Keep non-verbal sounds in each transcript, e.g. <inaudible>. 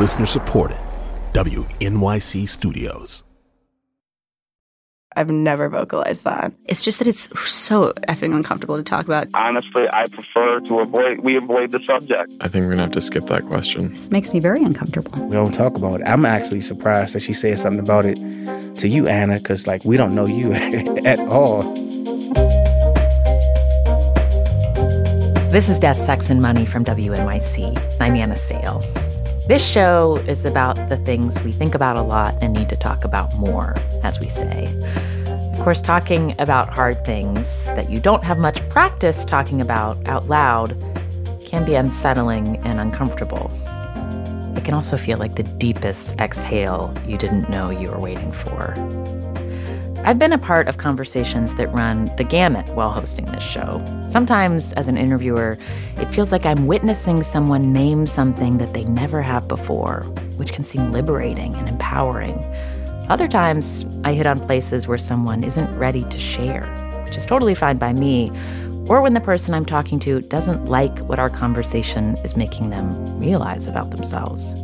Listener supported. WNYC Studios. I've never vocalized that. It's just that it's so effing uncomfortable to talk about. Honestly, I prefer to avoid, we avoid the subject. I think we're gonna have to skip that question. This makes me very uncomfortable. We don't talk about it. I'm actually surprised that she said something about it to you, Anna, because, like, we don't know you <laughs> at all. This is Death, Sex, and Money from WNYC. I'm Anna Sale. This show is about the things we think about a lot and need to talk about more, as we say. Of course, talking about hard things that you don't have much practice talking about out loud can be unsettling and uncomfortable. It can also feel like the deepest exhale you didn't know you were waiting for. I've been a part of conversations that run the gamut while hosting this show. Sometimes, as an interviewer, it feels like I'm witnessing someone name something that they never have before, which can seem liberating and empowering. Other times, I hit on places where someone isn't ready to share, which is totally fine by me, or when the person I'm talking to doesn't like what our conversation is making them realize about themselves.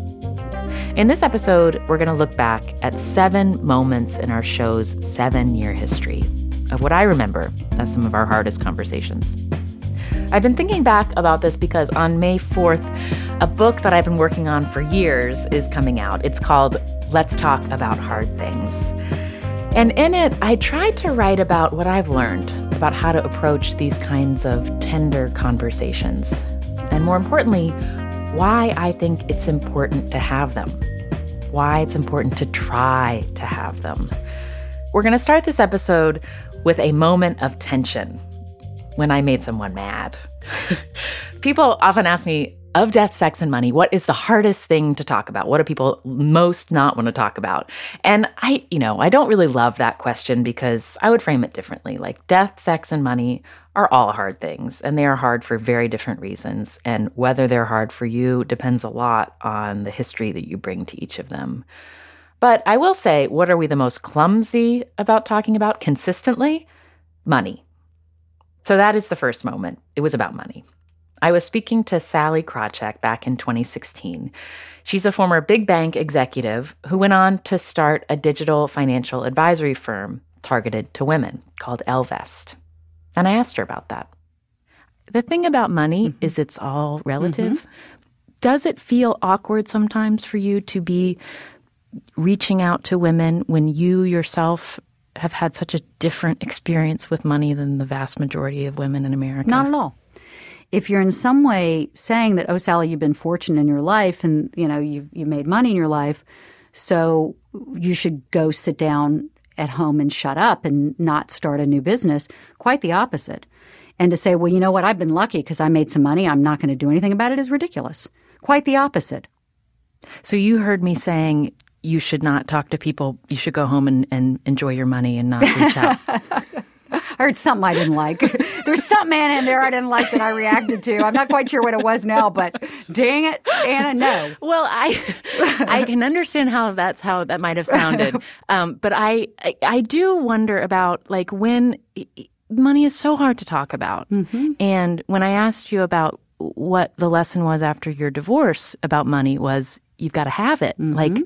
In this episode, we're going to look back at seven moments in our show's seven year history of what I remember as some of our hardest conversations. I've been thinking back about this because on May 4th, a book that I've been working on for years is coming out. It's called Let's Talk About Hard Things. And in it, I tried to write about what I've learned about how to approach these kinds of tender conversations. And more importantly, why I think it's important to have them, why it's important to try to have them. We're going to start this episode with a moment of tension when I made someone mad. <laughs> People often ask me, of death, sex, and money, what is the hardest thing to talk about? What do people most not want to talk about? And I, you know, I don't really love that question because I would frame it differently. Like death, sex, and money are all hard things, and they are hard for very different reasons. And whether they're hard for you depends a lot on the history that you bring to each of them. But I will say, what are we the most clumsy about talking about consistently? Money. So that is the first moment. It was about money. I was speaking to Sallie Krawcheck back in 2016. She's a former big bank executive who went on to start a digital financial advisory firm targeted to women called Ellevest. And I asked her about that. The thing about money mm-hmm. is it's all relative. Mm-hmm. Does it feel awkward sometimes for you to be reaching out to women when you yourself have had such a different experience with money than the vast majority of women in America? Not at all if you're in some way saying that, oh, Sallie, you've been fortunate in your life and, you know, you've, you made money in your life, so you should go sit down at home and shut up and not start a new business, quite the opposite. And to say, well, you know what, I've been lucky because I made some money, I'm not going to do anything about it is ridiculous. Quite the opposite. So you heard me saying you should not talk to people, you should go home and, and enjoy your money and not reach out. <laughs> I heard something I didn't like. <laughs> There's something Anna in there I didn't like that I reacted to. I'm not quite sure what it was now, but dang it, Anna, no. Well, I I can understand how that's how that might have sounded, <laughs> um, but I, I, I do wonder about like when money is so hard to talk about, mm-hmm. and when I asked you about what the lesson was after your divorce about money was you've got to have it. Mm-hmm. Like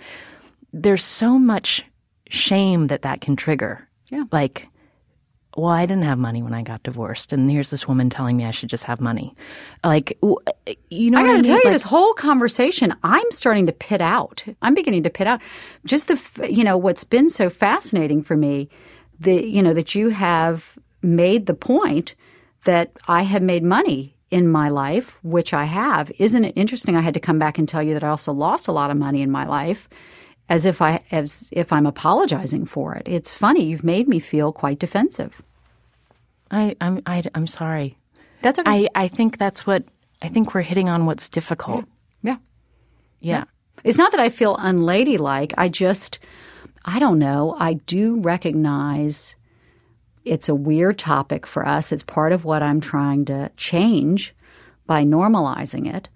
there's so much shame that that can trigger. Yeah. Like well, I didn't have money when I got divorced, and here's this woman telling me I should just have money. Like, you know, I got to I mean? tell you, like, this whole conversation, I'm starting to pit out. I'm beginning to pit out. Just the, you know, what's been so fascinating for me, the, you know, that you have made the point that I have made money in my life, which I have. Isn't it interesting? I had to come back and tell you that I also lost a lot of money in my life as if I as if I'm apologizing for it. It's funny. You've made me feel quite defensive. I I'm I, am i am sorry. That's okay. I I think that's what I think we're hitting on what's difficult. Yeah. Yeah. yeah. It's not that I feel unladylike. I just I don't know. I do recognize it's a weird topic for us. It's part of what I'm trying to change by normalizing it.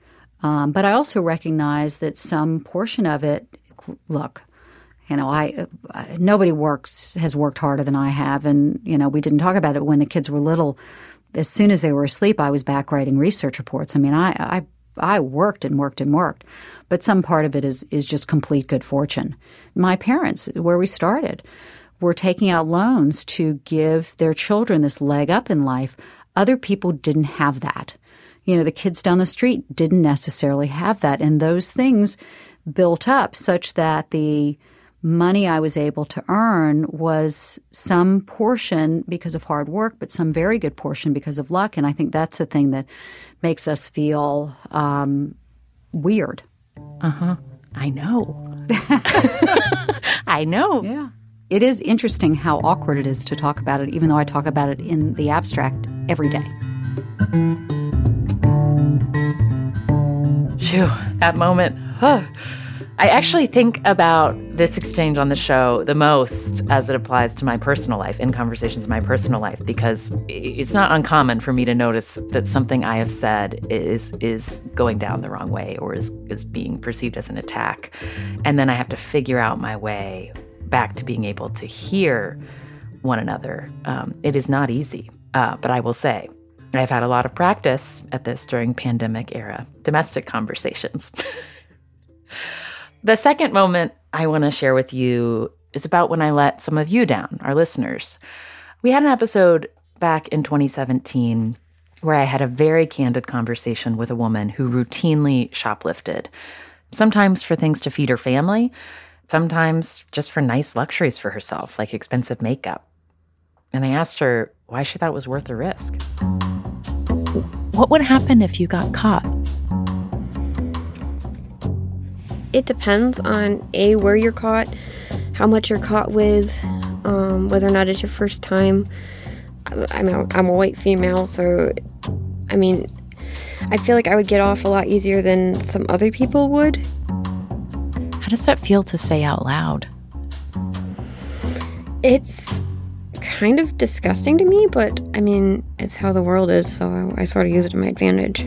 Um, but I also recognize that some portion of it look, you know, I, I nobody works has worked harder than I have, and you know, we didn't talk about it when the kids were little. As soon as they were asleep, I was back writing research reports. I mean, I, I I worked and worked and worked, but some part of it is is just complete good fortune. My parents, where we started, were taking out loans to give their children this leg up in life. Other people didn't have that. You know, the kids down the street didn't necessarily have that, and those things built up such that the money I was able to earn was some portion because of hard work, but some very good portion because of luck. And I think that's the thing that makes us feel um, weird. Uh huh. I know. <laughs> <laughs> I know. Yeah. It is interesting how awkward it is to talk about it, even though I talk about it in the abstract every day. Phew, that moment. Huh. I actually think about this exchange on the show the most as it applies to my personal life, in conversations in my personal life, because it's not uncommon for me to notice that something I have said is is going down the wrong way or is is being perceived as an attack. And then I have to figure out my way back to being able to hear one another. Um, it is not easy, uh, but I will say I've had a lot of practice at this during pandemic era domestic conversations. <laughs> The second moment I want to share with you is about when I let some of you down, our listeners. We had an episode back in 2017 where I had a very candid conversation with a woman who routinely shoplifted, sometimes for things to feed her family, sometimes just for nice luxuries for herself, like expensive makeup. And I asked her why she thought it was worth the risk. What would happen if you got caught? It depends on a where you're caught, how much you're caught with, um, whether or not it's your first time. I mean, I'm a white female, so I mean, I feel like I would get off a lot easier than some other people would. How does that feel to say out loud? It's kind of disgusting to me, but I mean, it's how the world is, so I, I sort of use it to my advantage.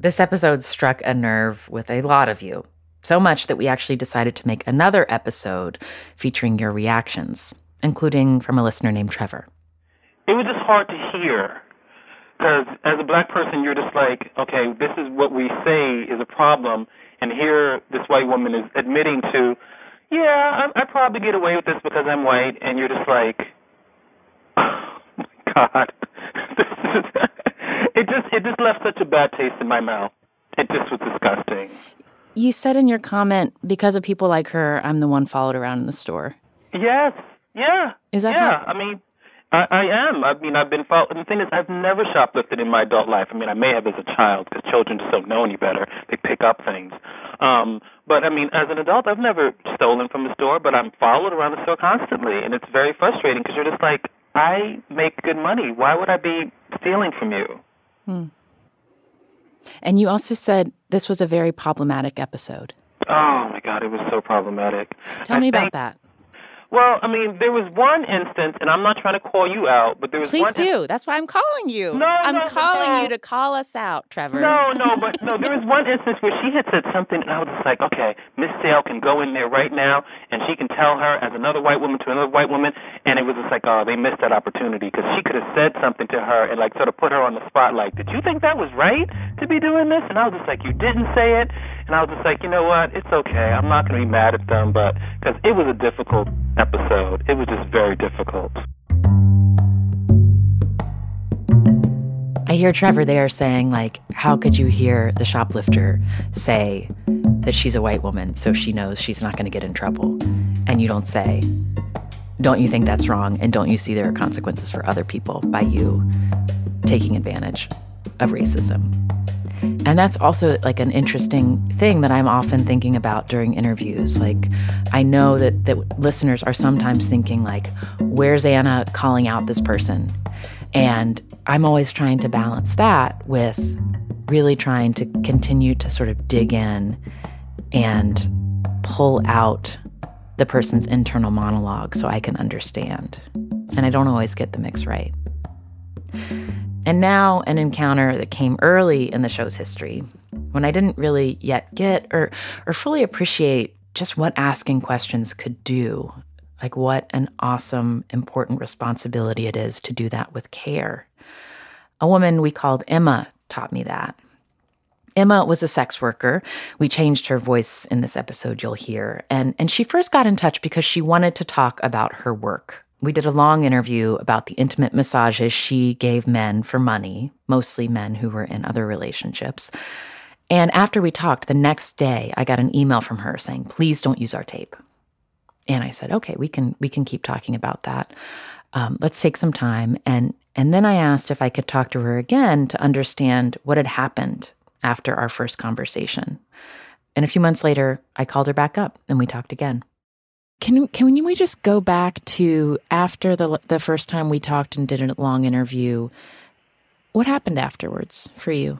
This episode struck a nerve with a lot of you, so much that we actually decided to make another episode featuring your reactions, including from a listener named Trevor. It was just hard to hear because as a black person, you're just like, okay, this is what we say is a problem, and here this white woman is admitting to, yeah, I, I probably get away with this because I'm white, and you're just like, <sighs> oh my god, <laughs> this is it just it just left such a bad taste in my mouth. It just was disgusting. You said in your comment, because of people like her, I'm the one followed around in the store. Yes. Yeah. Is that yeah? How- I mean, I, I am. I mean, I've been followed. The thing is, I've never shoplifted in my adult life. I mean, I may have as a child because children just don't know any better. They pick up things. Um, but I mean, as an adult, I've never stolen from a store, but I'm followed around the store constantly, and it's very frustrating because you're just like, I make good money. Why would I be stealing from you? Hmm. And you also said this was a very problematic episode. Oh my God, it was so problematic. Tell I me think, about that. Well, I mean, there was one instance, and I'm not trying to call you out, but there was Please one. do. That's why I'm calling you. No, I'm no, calling no. you to call us out, Trevor. No, no, but no, there was one instance where she had said something, and I was just like, okay, Miss Sale can go in there right now, and she can tell her as another white woman to another white woman, and it was just like, oh, they missed that opportunity because she could have said something to her and like sort of put her on the spotlight. Did you think that was right to be doing this? And I was just like, you didn't say it, and I was just like, you know what? It's okay. I'm not going to be mad at them, but because it was a difficult episode, it was just very difficult. I hear Trevor there saying, like, how could you hear the shoplifter say that she's a white woman so she knows she's not going to get in trouble? And you don't say, don't you think that's wrong? And don't you see there are consequences for other people by you taking advantage of racism? And that's also like an interesting thing that I'm often thinking about during interviews. Like, I know that, that listeners are sometimes thinking, like, where's Anna calling out this person? And I'm always trying to balance that with really trying to continue to sort of dig in and pull out the person's internal monologue so I can understand. And I don't always get the mix right. And now, an encounter that came early in the show's history, when I didn't really yet get or, or fully appreciate just what asking questions could do. Like, what an awesome, important responsibility it is to do that with care. A woman we called Emma taught me that. Emma was a sex worker. We changed her voice in this episode, you'll hear. And, and she first got in touch because she wanted to talk about her work. We did a long interview about the intimate massages she gave men for money, mostly men who were in other relationships. And after we talked, the next day, I got an email from her saying, please don't use our tape. And I said, okay, we can we can keep talking about that. Um, let's take some time. And and then I asked if I could talk to her again to understand what had happened after our first conversation. And a few months later, I called her back up and we talked again. Can can we just go back to after the the first time we talked and did a long interview? What happened afterwards for you?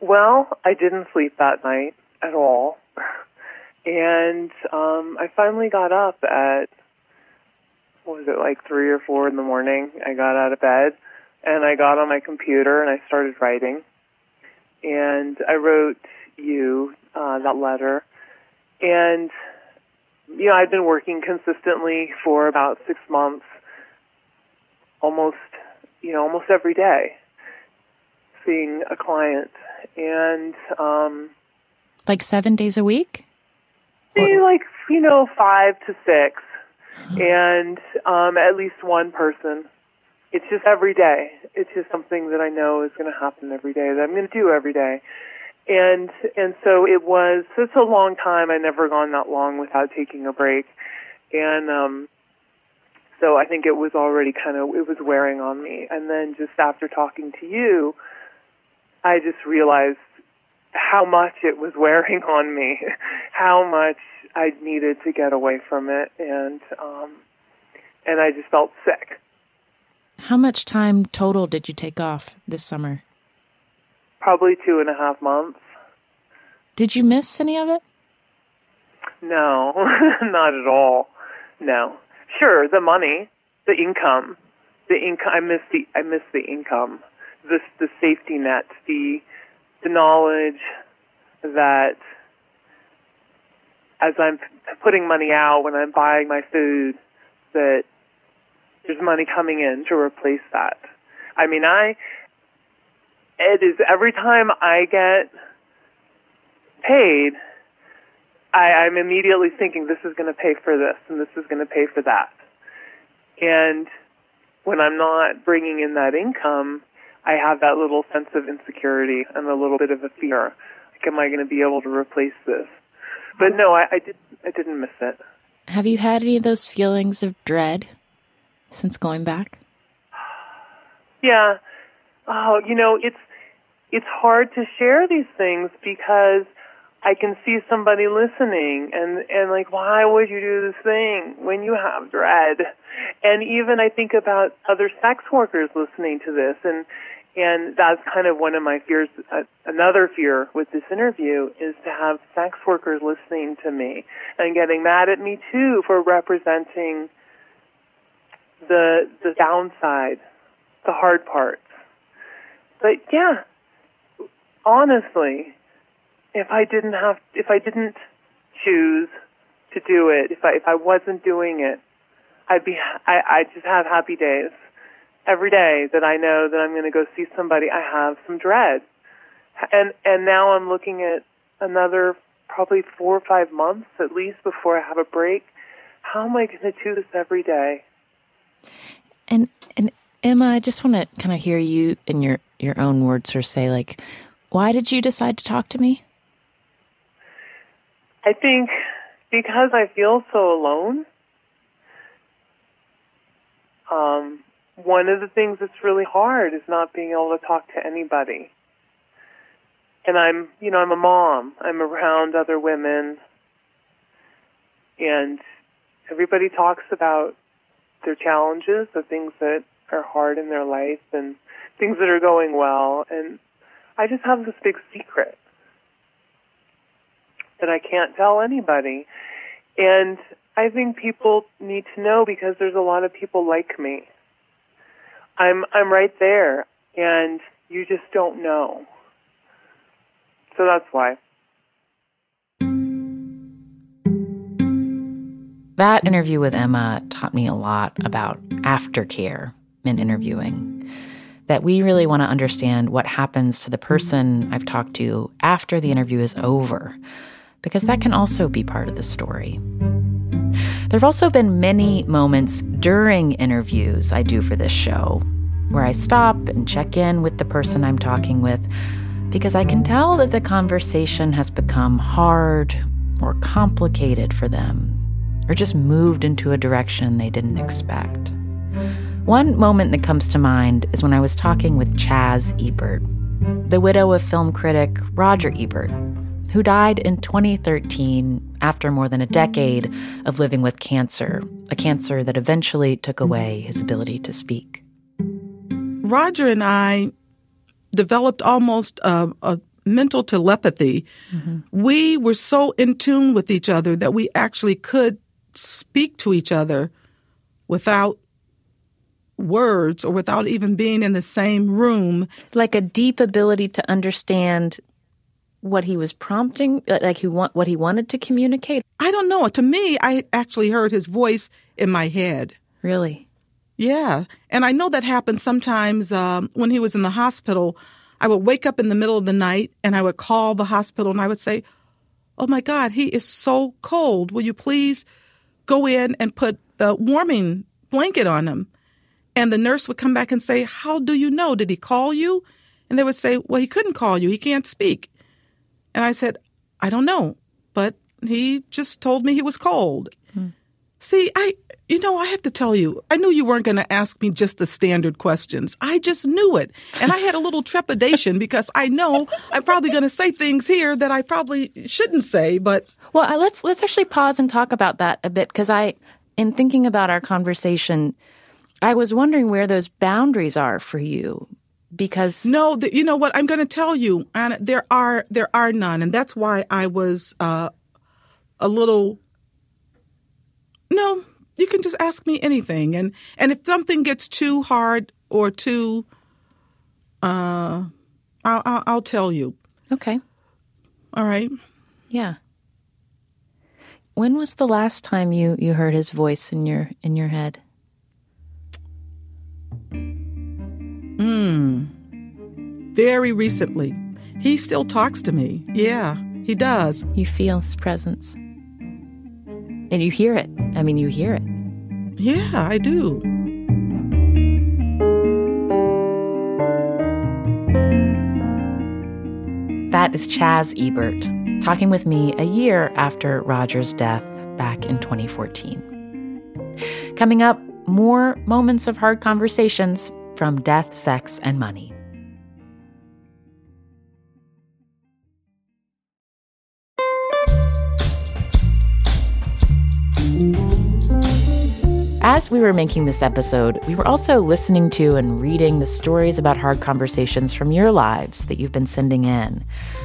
Well, I didn't sleep that night at all, and um, I finally got up at what was it like three or four in the morning. I got out of bed and I got on my computer and I started writing, and I wrote you uh, that letter, and you know I'd been working consistently for about six months, almost you know almost every day, seeing a client, and um, like seven days a week. Maybe like you know five to six, and um, at least one person. It's just every day. It's just something that I know is going to happen every day that I'm going to do every day, and and so it was. It's a long time. I never gone that long without taking a break, and um, so I think it was already kind of it was wearing on me. And then just after talking to you, I just realized how much it was wearing on me, <laughs> how much I needed to get away from it, and um, and I just felt sick. How much time total did you take off this summer? Probably two and a half months. Did you miss any of it? No, <laughs> not at all. No. Sure, the money, the income, the income. I miss the I miss the income, the the safety net, the the knowledge that as I'm putting money out when I'm buying my food, that there's money coming in to replace that. I mean, I, it is every time I get paid, I, I'm immediately thinking this is going to pay for this and this is going to pay for that. And when I'm not bringing in that income, I have that little sense of insecurity and a little bit of a fear. Like, am I going to be able to replace this? But no, I, I did. I didn't miss it. Have you had any of those feelings of dread since going back? Yeah. Oh, you know, it's it's hard to share these things because I can see somebody listening and and like why would you do this thing when you have dread? And even I think about other sex workers listening to this and and that's kind of one of my fears. Uh, another fear with this interview is to have sex workers listening to me and getting mad at me too for representing the the downside, the hard parts. But yeah, honestly, if I didn't have, if I didn't choose to do it, if I if I wasn't doing it, I'd be I I just have happy days every day that I know that I'm going to go see somebody. I have some dread, and and now I'm looking at another probably four or five months at least before I have a break. How am I going to do this every day? And and Emma, I just want to kind of hear you in your your own words or say like, why did you decide to talk to me? I think because I feel so alone. Um, one of the things that's really hard is not being able to talk to anybody. And I'm, you know, I'm a mom. I'm around other women. And everybody talks about their challenges, the things that are hard in their life and things that are going well. And I just have this big secret that I can't tell anybody. And I think people need to know because there's a lot of people like me. I'm I'm right there and you just don't know. So that's why. That interview with Emma taught me a lot about aftercare in interviewing. that we really want to understand what happens to the person I've talked to after the interview is over, because that can also be part of the story. There have also been many moments during interviews I do for this show where I stop and check in with the person I'm talking with because I can tell that the conversation has become hard or complicated for them or just moved into a direction they didn't expect. One moment that comes to mind is when I was talking with Chaz Ebert, the widow of film critic Roger Ebert, who died in 2013 after more than a decade of living with cancer, a cancer that eventually took away his ability to speak. Roger and I developed almost a, a mental telepathy. Mm-hmm. We were so in tune with each other that we actually could speak to each other without words or without even being in the same room. Like a deep ability to understand what he was prompting, uh, like he want, what he wanted to communicate? I don't know. To me, I actually heard his voice in my head. Really? Yeah. And I know that happened sometimes um, when he was in the hospital. I would wake up in the middle of the night and I would call the hospital and I would say, Oh my God, he is so cold. Will you please go in and put the warming blanket on him? And the nurse would come back and say, How do you know? Did he call you? And they would say, Well, he couldn't call you. He can't speak. And I said, I don't know, but he just told me he was cold. Hmm. See, I, you know, I have to tell you, I knew you weren't going to ask me just the standard questions. I just knew it. And I had a little trepidation because I know I'm probably going to say things here that I probably shouldn't say, but. Well, let's, let's actually pause and talk about that a bit because I, in thinking about our conversation, I was wondering where those boundaries are for you because no the, you know what? I'm going to tell you and there are there are none. And that's why i was uh, a little no you can just ask me anything. And and if something gets too hard or too uh i'll i'll, I'll tell you. Okay. All right? Yeah. When was the last time you you heard his voice in your in your head Hmm. Very recently. He still talks to me. Yeah, he does. You feel his presence. And you hear it. I mean, you hear it. Yeah, I do. That is Chaz Ebert talking with me a year after Roger's death back in 2014. Coming up, more moments of hard conversations from Death, Sex, and Money. As we were making this episode, we were also listening to and reading the stories about hard conversations from your lives that you've been sending in.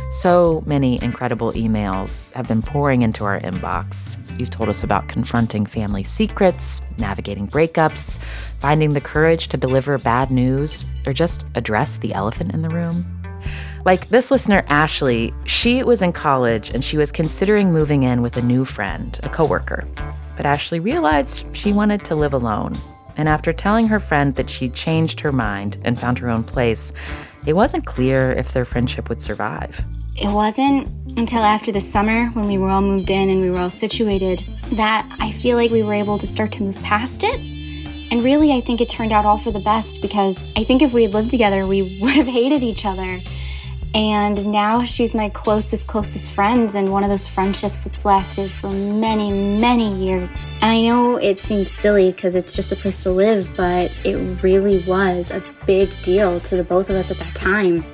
So many incredible emails have been pouring into our inbox. You've told us about confronting family secrets, navigating breakups, finding the courage to deliver bad news, or just address the elephant in the room. Like this listener, Ashley, she was in college and she was considering moving in with a new friend, a coworker. But Ashley realized she wanted to live alone. And after telling her friend that she'd changed her mind and found her own place, it wasn't clear if their friendship would survive. It wasn't until after the summer when we were all moved in and we were all situated that I feel like we were able to start to move past it. And really, I think it turned out all for the best because I think if we had lived together, we <laughs> would have hated each other. And now she's my closest, closest friends, and one of those friendships that's lasted for many, many years. And I know it seems silly because it's just a place to live, but it really was a big deal to the both of us at that time.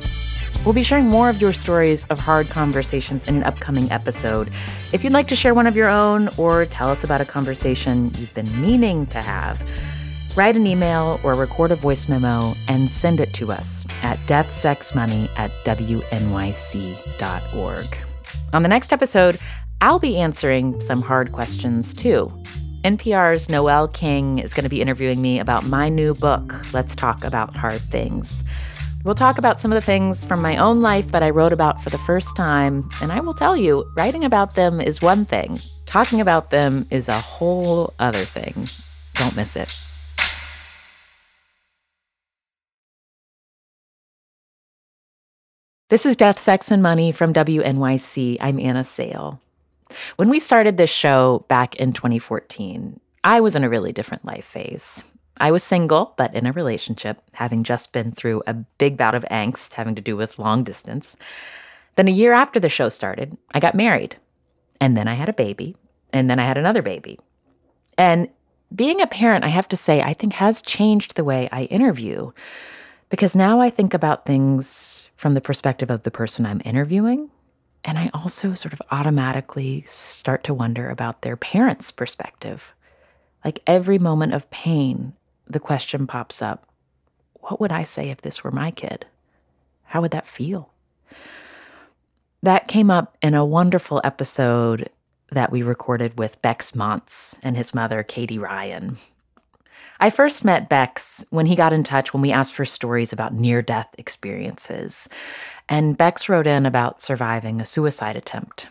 We'll be sharing more of your stories of hard conversations in an upcoming episode. If you'd like to share one of your own or tell us about a conversation you've been meaning to have, Write an email or record a voice memo and send it to us at deathsexmoney at wnyc.org. On the next episode, I'll be answering some hard questions too. NPR's Noel King is going to be interviewing me about my new book, Let's Talk About Hard Things. We'll talk about some of the things from my own life that I wrote about for the first time, and I will tell you, writing about them is one thing, talking about them is a whole other thing. Don't miss it. This is Death, Sex, and Money from WNYC. I'm Anna Sale. When we started this show back in 2014, I was in a really different life phase. I was single, but in a relationship, having just been through a big bout of angst having to do with long distance. Then a year after the show started, I got married. And then I had a baby. And then I had another baby. And being a parent, I have to say, I think has changed the way I interview because now I think about things from the perspective of the person I'm interviewing. And I also sort of automatically start to wonder about their parents' perspective. Like every moment of pain, the question pops up what would I say if this were my kid? How would that feel? That came up in a wonderful episode that we recorded with Bex Montz and his mother, Katie Ryan. I first met Bex when he got in touch when we asked for stories about near death experiences. And Bex wrote in about surviving a suicide attempt.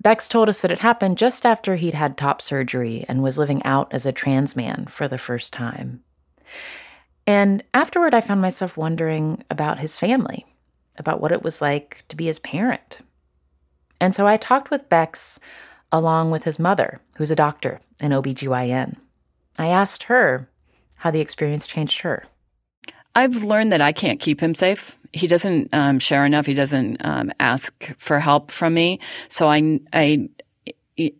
Bex told us that it happened just after he'd had top surgery and was living out as a trans man for the first time. And afterward, I found myself wondering about his family, about what it was like to be his parent. And so I talked with Bex along with his mother, who's a doctor in OBGYN. I asked her how the experience changed her. I've learned that I can't keep him safe. He doesn't um, share enough. He doesn't um, ask for help from me. So I, I,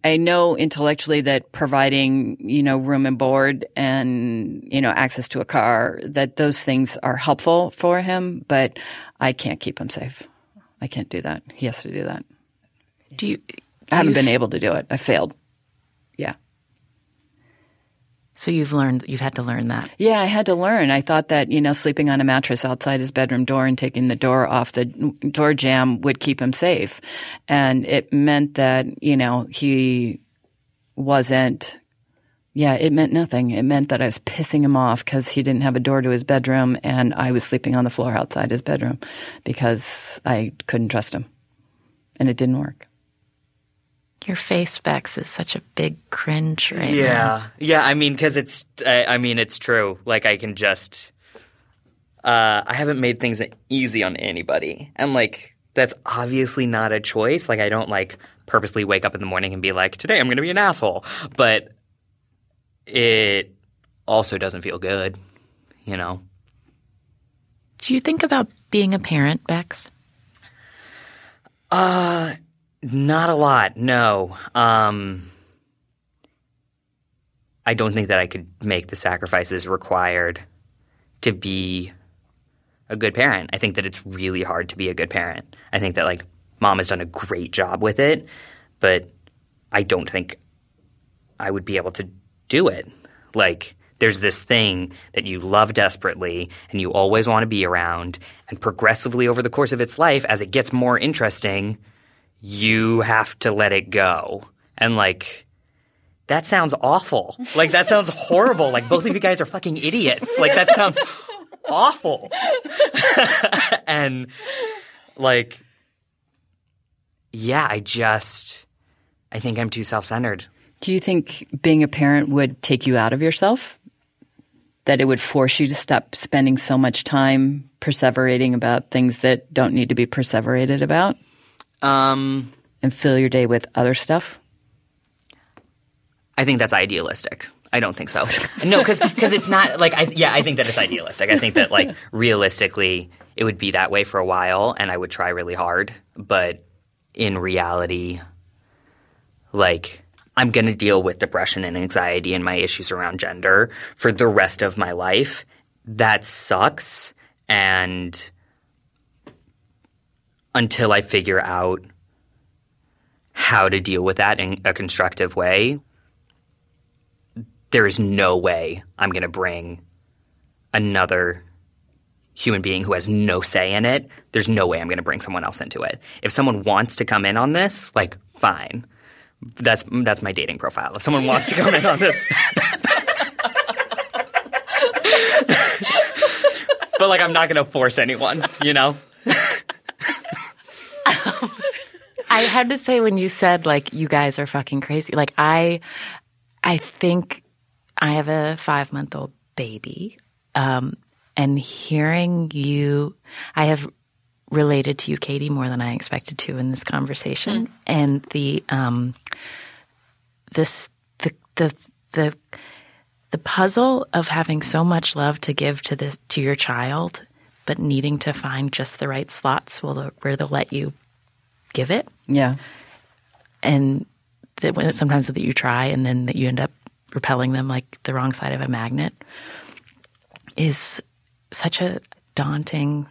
I know intellectually that providing, you know, room and board and, you know, access to a car, that those things are helpful for him, but I can't keep him safe. I can't do that. He has to do that. Do you? Do I haven't you been f- able to do it. I failed. Yeah. So you've learned, you've had to learn that. Yeah, I had to learn. I thought that, you know, sleeping on a mattress outside his bedroom door and taking the door off the door jamb would keep him safe. And it meant that, you know, he wasn't, yeah, it meant nothing. It meant that I was pissing him off because he didn't have a door to his bedroom and I was sleeping on the floor outside his bedroom because I couldn't trust him. And it didn't work. Your face, Bex, is such a big cringe right yeah, now. yeah. I mean, because it's. I, I mean, it's true. Like, I can just. Uh, I haven't made things easy on anybody, and like that's obviously not a choice. Like, I don't like purposely wake up in the morning and be like, "Today I'm going to be an asshole," but it also doesn't feel good, you know. Do you think about being a parent, Bex? Uh, not a lot. No. Um, I don't think that I could make the sacrifices required to be a good parent. I think that it's really hard to be a good parent. I think that like mom has done a great job with it, but I don't think I would be able to do it. Like there's this thing that you love desperately and you always want to be around and progressively over the course of its life as it gets more interesting, you have to let it go. And like that sounds awful. Like that sounds horrible. Like both of you guys are fucking idiots. Like that sounds awful. <laughs> and like yeah, I just I think I'm too self-centered. Do you think being a parent would take you out of yourself? That it would force you to stop spending so much time perseverating about things that don't need to be perseverated about? Um, and fill your day with other stuff? I think that's idealistic. I don't think so. No, because it's not like I yeah I think that it's idealistic. I think that like <laughs> realistically it would be that way for a while, and I would try really hard. But in reality, like I'm going to deal with depression and anxiety and my issues around gender for the rest of my life. That sucks, and until I figure out how to deal with that in a constructive way, there is no way I'm going to bring another human being who has no say in it. There's no way I'm going to bring someone else into it. If someone wants to come in on this, like fine. That's that's my dating profile. If someone wants to come in on this, <laughs> but like I'm not going to force anyone, you know. I had to say when you said like you guys are fucking crazy. Like I, I think I have a five month old baby, um, and hearing you, I have related to you, Katie, more than I expected to in this conversation. And the um, this the the the the puzzle of having so much love to give to this to your child, but needing to find just the right slots where they'll, where they'll let you give it. Yeah. And that when sometimes that you try and then that you end up repelling them like the wrong side of a magnet is such a daunting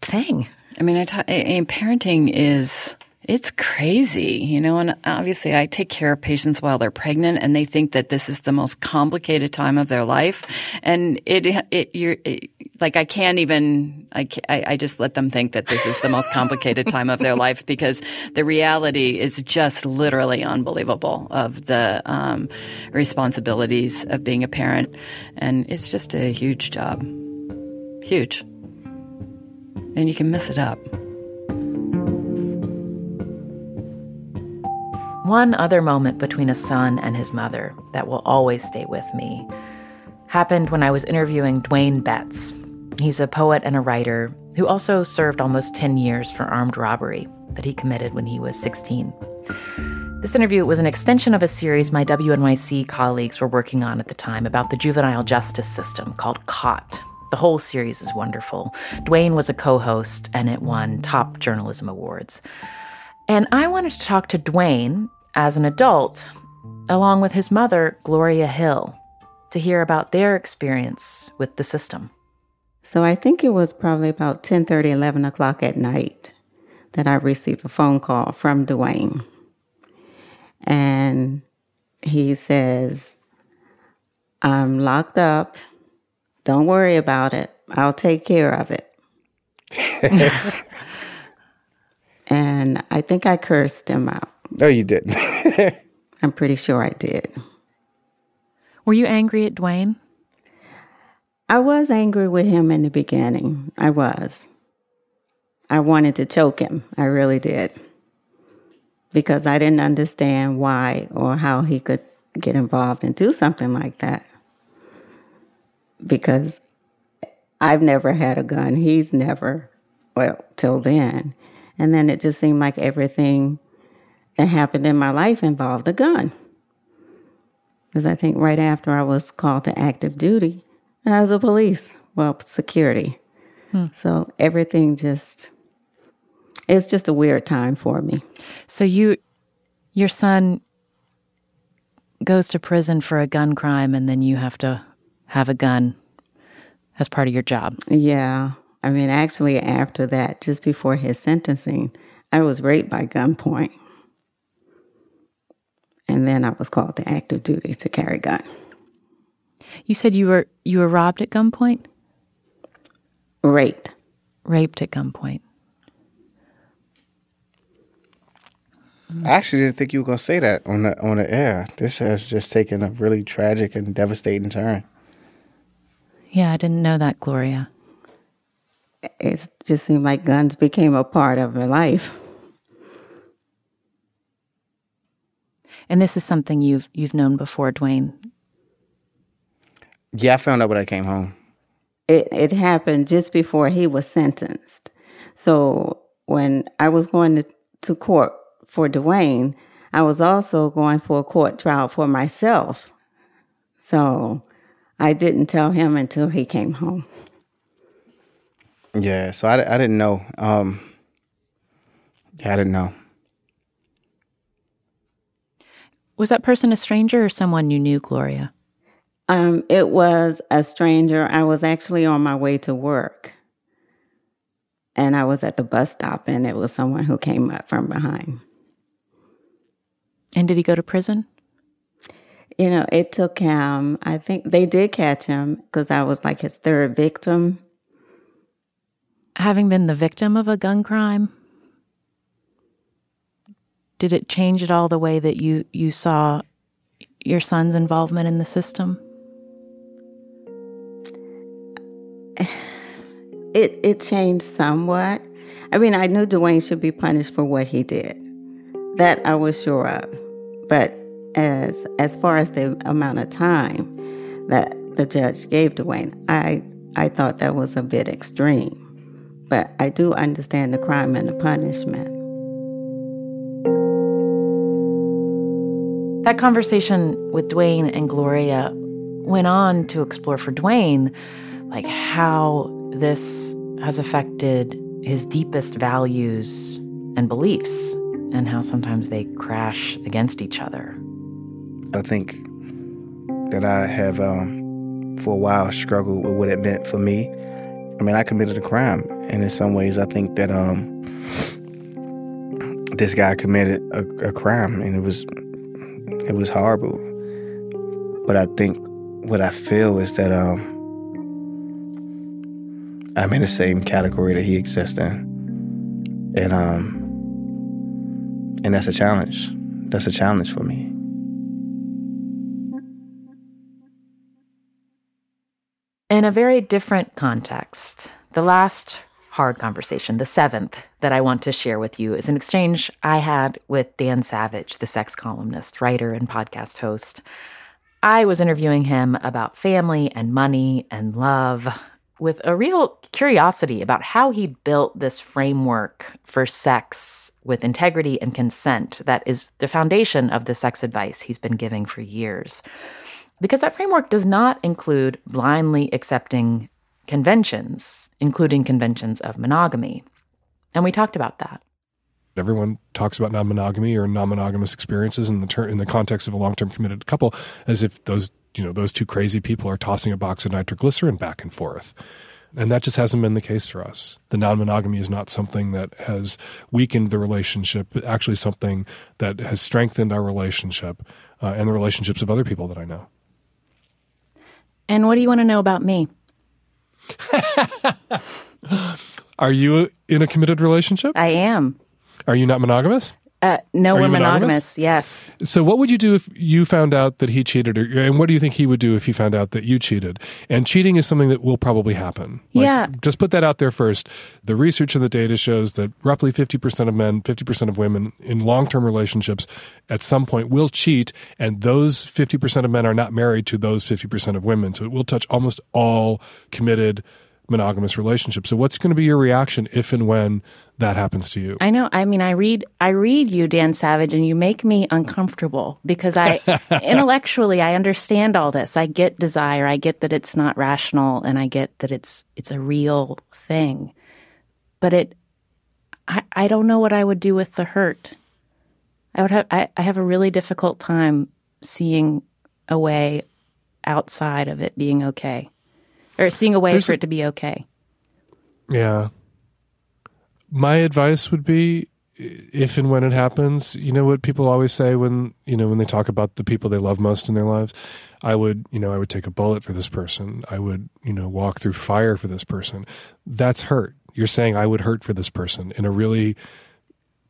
thing. I mean, I I- I- parenting is it's crazy, you know. And obviously, I take care of patients while they're pregnant, and they think that this is the most complicated time of their life. And it, it, you're it, like, I can't even. I, I just let them think that this is the most complicated time of their life because the reality is just literally unbelievable of the um, responsibilities of being a parent, and it's just a huge job, huge, and you can mess it up. One other moment between a son and his mother that will always stay with me happened when I was interviewing Dwayne Betts. He's a poet and a writer who also served almost 10 years for armed robbery that he committed when he was 16. This interview was an extension of a series my WNYC colleagues were working on at the time about the juvenile justice system called Caught. The whole series is wonderful. Dwayne was a co host, and it won top journalism awards. And I wanted to talk to Dwayne as an adult, along with his mother, Gloria Hill, to hear about their experience with the system. So I think it was probably about 10 11 o'clock at night that I received a phone call from Dwayne. And he says, I'm locked up. Don't worry about it. I'll take care of it. <laughs> and I think I cursed him out. No, you didn't. <laughs> I'm pretty sure I did. Were you angry at Dwayne? I was angry with him in the beginning. I was. I wanted to choke him. I really did. Because I didn't understand why or how he could get involved and do something like that. Because I've never had a gun. He's never, well, till then. And then it just seemed like everything that happened in my life involved a gun. Because I think right after I was called to active duty, and I was a police, well, security. Hmm. So everything just, it's just a weird time for me. So you, your son goes to prison for a gun crime, and then you have to have a gun as part of your job. Yeah. I mean, actually, after that, just before his sentencing, I was raped by gunpoint. And then I was called to active duty to carry gun. You said you were you were robbed at gunpoint. Raped. Raped at gunpoint. I actually didn't think you were gonna say that on the on the air. This has just taken a really tragic and devastating turn. Yeah, I didn't know that, Gloria. It just seemed like guns became a part of my life. And this is something you've you've known before, Dwayne. Yeah, I found out when I came home. It it happened just before he was sentenced. So when I was going to, to court for Dwayne, I was also going for a court trial for myself. So I didn't tell him until he came home. Yeah, so I, I didn't know. Um, yeah, I didn't know. Was that person a stranger or someone you knew, Gloria? Um, it was a stranger. I was actually on my way to work. And I was at the bus stop, and it was someone who came up from behind. And did he go to prison? You know, it took him, I think they did catch him because I was like his third victim. Having been the victim of a gun crime, did it change at all the way that you, you saw your son's involvement in the system? <sighs> It it changed somewhat. I mean, I knew Dwayne should be punished for what he did. That I was sure of. But as as far as the amount of time that the judge gave Dwayne, I I thought that was a bit extreme. but I do understand the crime and the punishment. That conversation with Dwayne and Gloria went on to explore for Dwayne like how this has affected his deepest values and beliefs and how sometimes they crash against each other. I think that I have, um, for a while, struggled with what it meant for me. I mean, I committed a crime, and in some ways, I think that um, this guy committed a, a crime, and it was it was horrible. But I think what I feel is that um, I'm in the same category that he exists in, and um, and that's a challenge. That's a challenge for me. In a very different context, the last hard conversation, the seventh that I want to share with you, is an exchange I had with Dan Savage, the sex columnist, writer, and podcast host. I was interviewing him about family and money and love with a real curiosity about how he'd built this framework for sex with integrity and consent that is the foundation of the sex advice he's been giving for years because that framework does not include blindly accepting conventions, including conventions of monogamy. And we talked about that. Everyone talks about non-monogamy or non-monogamous experiences in the ter- in the context of a long-term committed couple as if those you know those two crazy people are tossing a box of nitroglycerin back and forth. And that just hasn't been the case for us. The non monogamy is not something that has weakened the relationship, but actually something that has strengthened our relationship uh, and the relationships of other people that I know. And what do you want to know about me? <laughs> Are you in a committed relationship? I am. Are you not monogamous? Uh, no, Are we're monogamous? monogamous? Yes. So, what would you do if you found out that he cheated, or, and what do you think he would do if he found out that you cheated? And cheating is something that will probably happen. Like, Yeah. Just put that out there first. The research and the data shows that roughly 50% of men, 50% of women in long term relationships at some point will cheat, and those 50% of men are not married to those 50% of women. So, it will touch almost all committed monogamous relationship. So, what's going to be your reaction if and when that happens to you? I know. I mean, I read, I read you, Dan Savage, and you make me uncomfortable because I, <laughs> intellectually, I understand all this. I get desire. I get that it's not rational, and I get that it's it's a real thing. But it, I, I don't know what I would do with the hurt. I would have, I, I have a really difficult time seeing a way outside of it being okay, or seeing a way There's for a- it to be okay. Yeah. My advice would be if and when it happens, you know what people always say when, you know, when they talk about the people they love most in their lives, I would, you know, I would take a bullet for this person. I would, you know, walk through fire for this person. That's hurt. You're saying I would hurt for this person in a really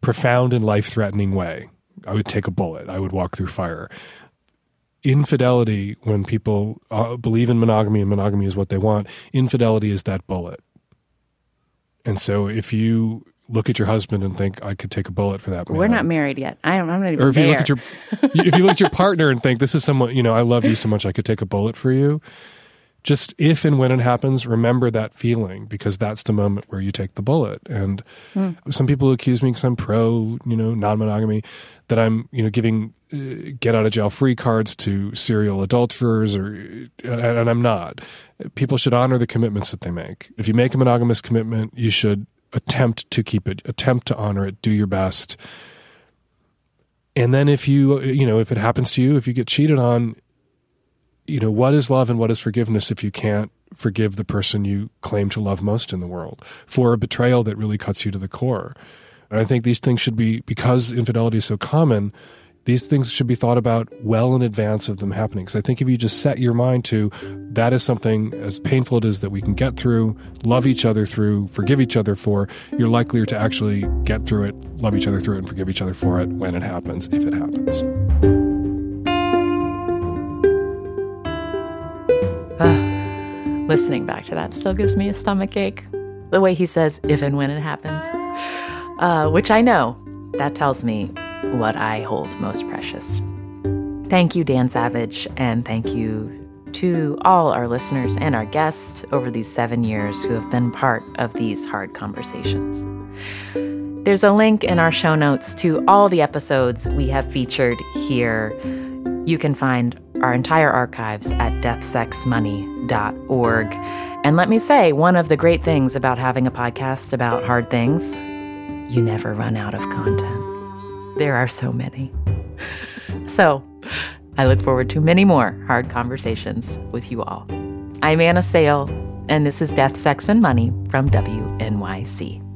profound and life-threatening way. I would take a bullet. I would walk through fire infidelity when people uh, believe in monogamy and monogamy is what they want infidelity is that bullet and so if you look at your husband and think i could take a bullet for that man We're not married yet. I don't, I'm not even or if there. you look at your <laughs> if you look at your partner and think this is someone you know i love you so much i could take a bullet for you just if and when it happens remember that feeling because that's the moment where you take the bullet. And Hmm. some people accuse me because i'm pro you know non-monogamy that i'm you know giving uh, get out of jail free cards to serial adulterers or and, and i'm not. People should honor the commitments that they make. If you make a monogamous commitment you should attempt to keep it attempt to honor it do your best. And then if you you know if it happens to you if you get cheated on you know what is love and what is forgiveness if you can't forgive the person you claim to love most in the world for a betrayal that really cuts you to the core? And i think these things should be because infidelity is so common these things should be thought about well in advance of them happening. Because i think if you just set your mind to that is something as painful it is that we can get through love each other through forgive each other for you're likelier to actually get through it love each other through it and forgive each other for it when it happens if it happens Listening back to that still gives me a stomach ache. The way he says, if and when it happens, uh, which I know, that tells me what I hold most precious. Thank you, Dan Savage, and thank you to all our listeners and our guests over these seven years who have been part of these hard conversations. There's a link in our show notes to all the episodes we have featured here. You can find our entire archives at deathsexmoney.org. And let me say, one of the great things about having a podcast about hard things, you never run out of content. There are so many. <laughs> so I look forward to many more hard conversations with you all. I'm Anna Sale, and this is Death, Sex, and Money from WNYC.